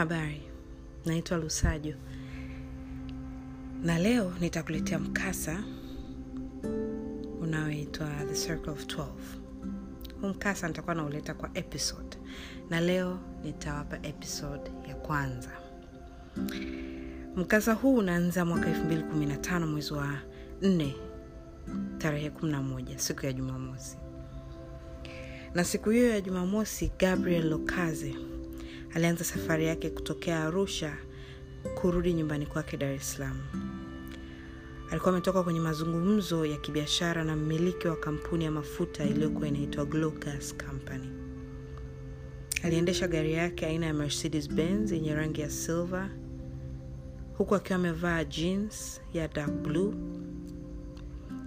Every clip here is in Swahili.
Habari, naitwa Lusajo na leo nitakuletea mkasa unaoitwa The Circle of 12. Huu mkasa nitakuwa nauleta kwa episode, na leo nitawapa episode ya kwanza. Mkasa huu unaanza mwaka 2015 mwezi wa 4 tarehe 11 siku ya Jumamosi, na siku hiyo ya Jumamosi Gabriel Lokaze alianza safari yake kutokea Arusha kurudi nyumbani kwake Dar es Salaam. Alikuwa ametoka kwenye mazungumzo ya kibiashara na mmiliki wa kampuni ya mafuta iliyokuwa inaitwa glogas Company. Aliendesha gari yake aina ya Mercedes Benz yenye rangi ya silver huku akiwa amevaa jeans ya dark blue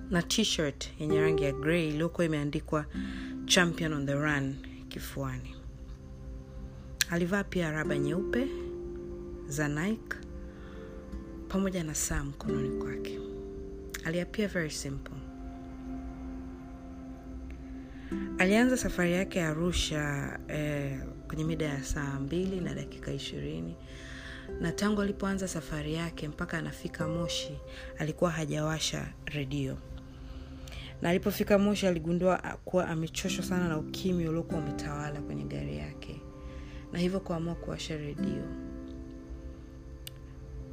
na t-shirt yenye rangi ya grey iliyokuwa imeandikwa Champion on the Run kifuani. Alivaa pia raba nyeupe za Nike pamoja na saa mkononi kwake. Aliapia very simple. Alianza safari yake ya Arusha eh, kwenye mida ya saa mbili na dakika ishirini na tangu alipoanza safari yake mpaka anafika Moshi alikuwa hajawasha redio, na alipofika Moshi aligundua kuwa amechoshwa sana na ukimya uliokuwa umetawala kwenye gari yake, na hivyo kuamua kuwasha redio.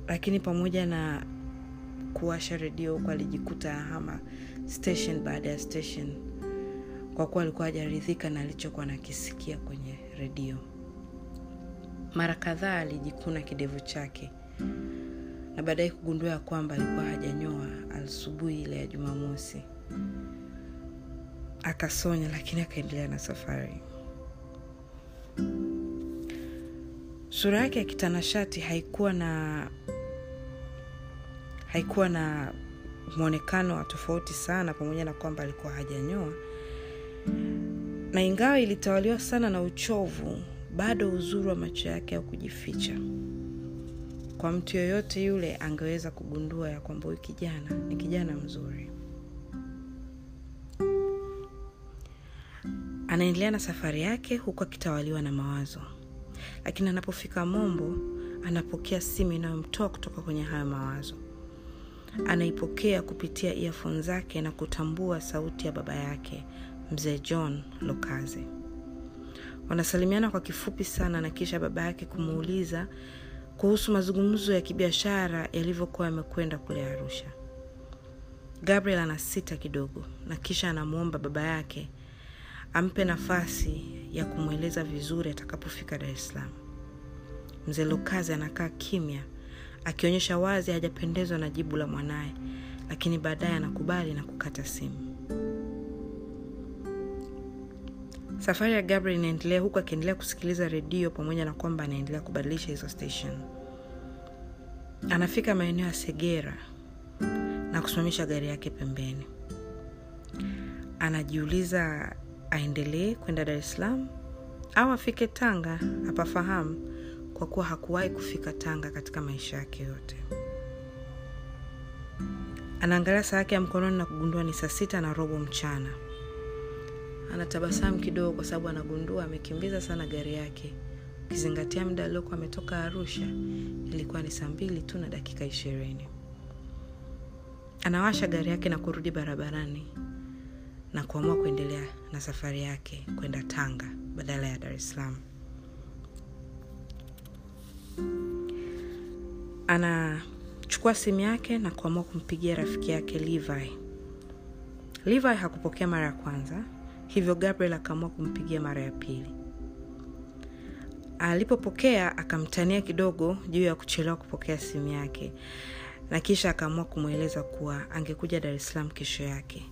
Lakini pamoja na kuwasha redio huku alijikuta hama station baada ya station, kwa kuwa alikuwa hajaridhika na alichokuwa nakisikia kwenye redio. Mara kadhaa alijikuna kidevu chake na baadaye kugundua ya kwamba alikuwa hajanyoa asubuhi ile ya Jumamosi. Akasonya, lakini akaendelea na safari. Sura yake ya kitanashati haikuwa na haikuwa na mwonekano wa tofauti sana, pamoja na kwamba alikuwa hajanyoa, na ingawa ilitawaliwa sana na uchovu, bado uzuri wa macho yake haukujificha. Kwa mtu yoyote yule angeweza kugundua ya kwamba huyu kijana ni kijana mzuri. Anaendelea na safari yake huku akitawaliwa na mawazo, lakini anapofika Mombo anapokea simu inayomtoa kutoka kwenye hayo mawazo. Anaipokea kupitia earphone zake na kutambua sauti ya baba yake mzee John Lokaze. Wanasalimiana kwa kifupi sana, na kisha baba yake kumuuliza kuhusu mazungumzo ya kibiashara yalivyokuwa yamekwenda kule Arusha. Gabriel anasita kidogo, na kisha anamwomba baba yake ampe nafasi ya kumweleza vizuri atakapofika Dar es Salaam. Mzee lukazi anakaa kimya, akionyesha wazi hajapendezwa na jibu la mwanaye, lakini baadaye anakubali na kukata simu. Safari ya Gabriel inaendelea huku akiendelea kusikiliza redio pamoja na kwamba anaendelea kubadilisha hizo station. Anafika maeneo ya Segera na kusimamisha gari yake pembeni. Anajiuliza aendelee kwenda Dar es Salaam au afike Tanga. apafahamu kwa kuwa hakuwahi kufika Tanga katika maisha yake yote. Anaangalia saa yake ya mkononi na kugundua ni saa sita na robo mchana. Anatabasamu kidogo kwa sababu anagundua amekimbiza sana gari yake, ukizingatia muda aliokuwa ametoka Arusha ilikuwa ni saa mbili tu na dakika ishirini. Anawasha gari yake na kurudi barabarani na kuamua kuendelea na safari yake kwenda Tanga badala ya Dar es Salaam. Anachukua simu yake na kuamua kumpigia rafiki yake Levi. Levi hakupokea mara ya kwanza, hivyo Gabriel akaamua kumpigia mara ya pili. Alipopokea akamtania kidogo juu ya kuchelewa kupokea simu yake, na kisha akaamua kumweleza kuwa angekuja Dar es Salaam kesho yake.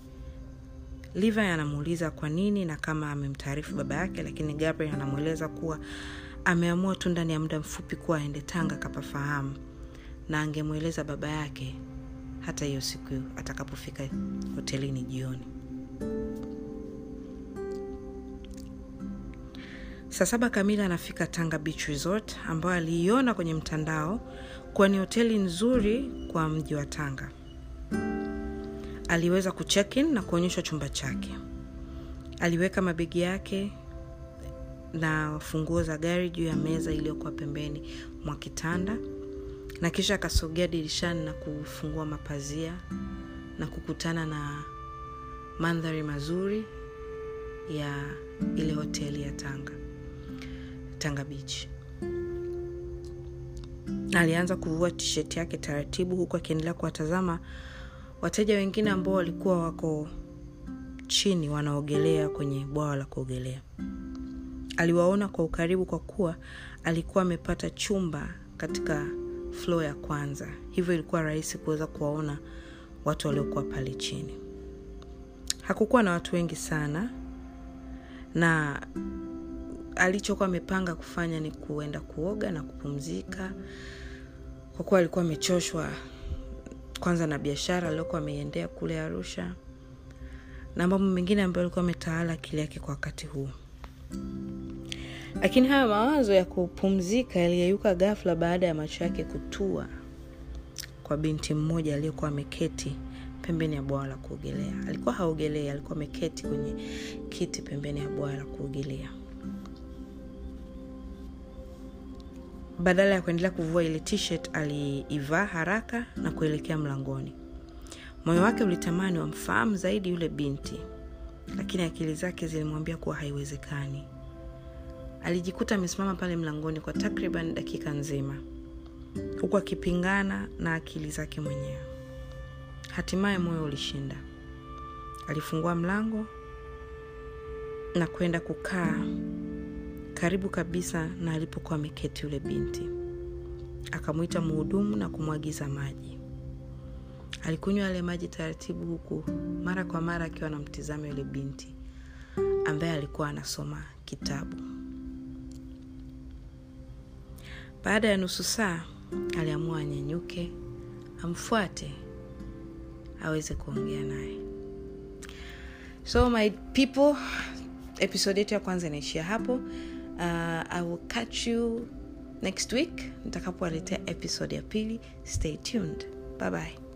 Levi anamuuliza kwa nini na kama amemtaarifu baba yake, lakini Gabriel anamweleza kuwa ameamua tu ndani ya muda mfupi kuwa aende Tanga kapafahamu, na angemweleza baba yake hata hiyo siku atakapofika hotelini jioni. Saa saba kamili anafika Tanga Beach Resort ambayo aliiona kwenye mtandao kuwa ni hoteli nzuri kwa mji wa Tanga. Aliweza kucheck na kuonyeshwa chumba chake. Aliweka mabegi yake na funguo za gari juu ya meza iliyokuwa pembeni mwa kitanda na kisha akasogea dirishani na kufungua mapazia na kukutana na mandhari mazuri ya ile hoteli ya tanga tanga bichi alianza kuvua tisheti yake taratibu huku akiendelea kuwatazama wateja wengine ambao walikuwa wako chini wanaogelea kwenye bwawa la kuogelea. Aliwaona kwa ukaribu kwa kuwa alikuwa amepata chumba katika flo ya kwanza. Hivyo ilikuwa rahisi kuweza kuwaona watu waliokuwa pale chini. Hakukuwa na watu wengi sana na alichokuwa amepanga kufanya ni kuenda kuoga na kupumzika. Kwa kuwa alikuwa amechoshwa kwanza na biashara aliokuwa ameiendea kule arusha na mambo mengine ambayo alikuwa ametawala akili yake kwa wakati huo. Lakini haya mawazo ya kupumzika yaliyeyuka ghafla baada ya macho yake kutua kwa binti mmoja aliyekuwa ameketi pembeni ya bwawa la kuogelea. Alikuwa haogelei alikuwa ameketi kwenye kiti pembeni ya bwawa la kuogelea badala ya kuendelea kuvua ile t-shirt aliivaa haraka na kuelekea mlangoni. Moyo wake ulitamani wamfahamu zaidi yule binti lakini akili zake zilimwambia kuwa haiwezekani. Alijikuta amesimama pale mlangoni kwa takriban dakika nzima huku akipingana na akili zake mwenyewe. Hatimaye moyo ulishinda. Alifungua mlango na kwenda kukaa karibu kabisa na alipokuwa ameketi yule binti. Akamwita mhudumu na kumwagiza maji. Alikunywa yale maji taratibu huku mara kwa mara akiwa anamtizama yule binti ambaye alikuwa anasoma kitabu. Baada ya nusu saa aliamua anyanyuke amfuate aweze kuongea naye. So my people episode yetu ya kwanza inaishia hapo uh, i will catch you next week. Nitakapowaletea episode ya pili. Stay tuned. Bye bye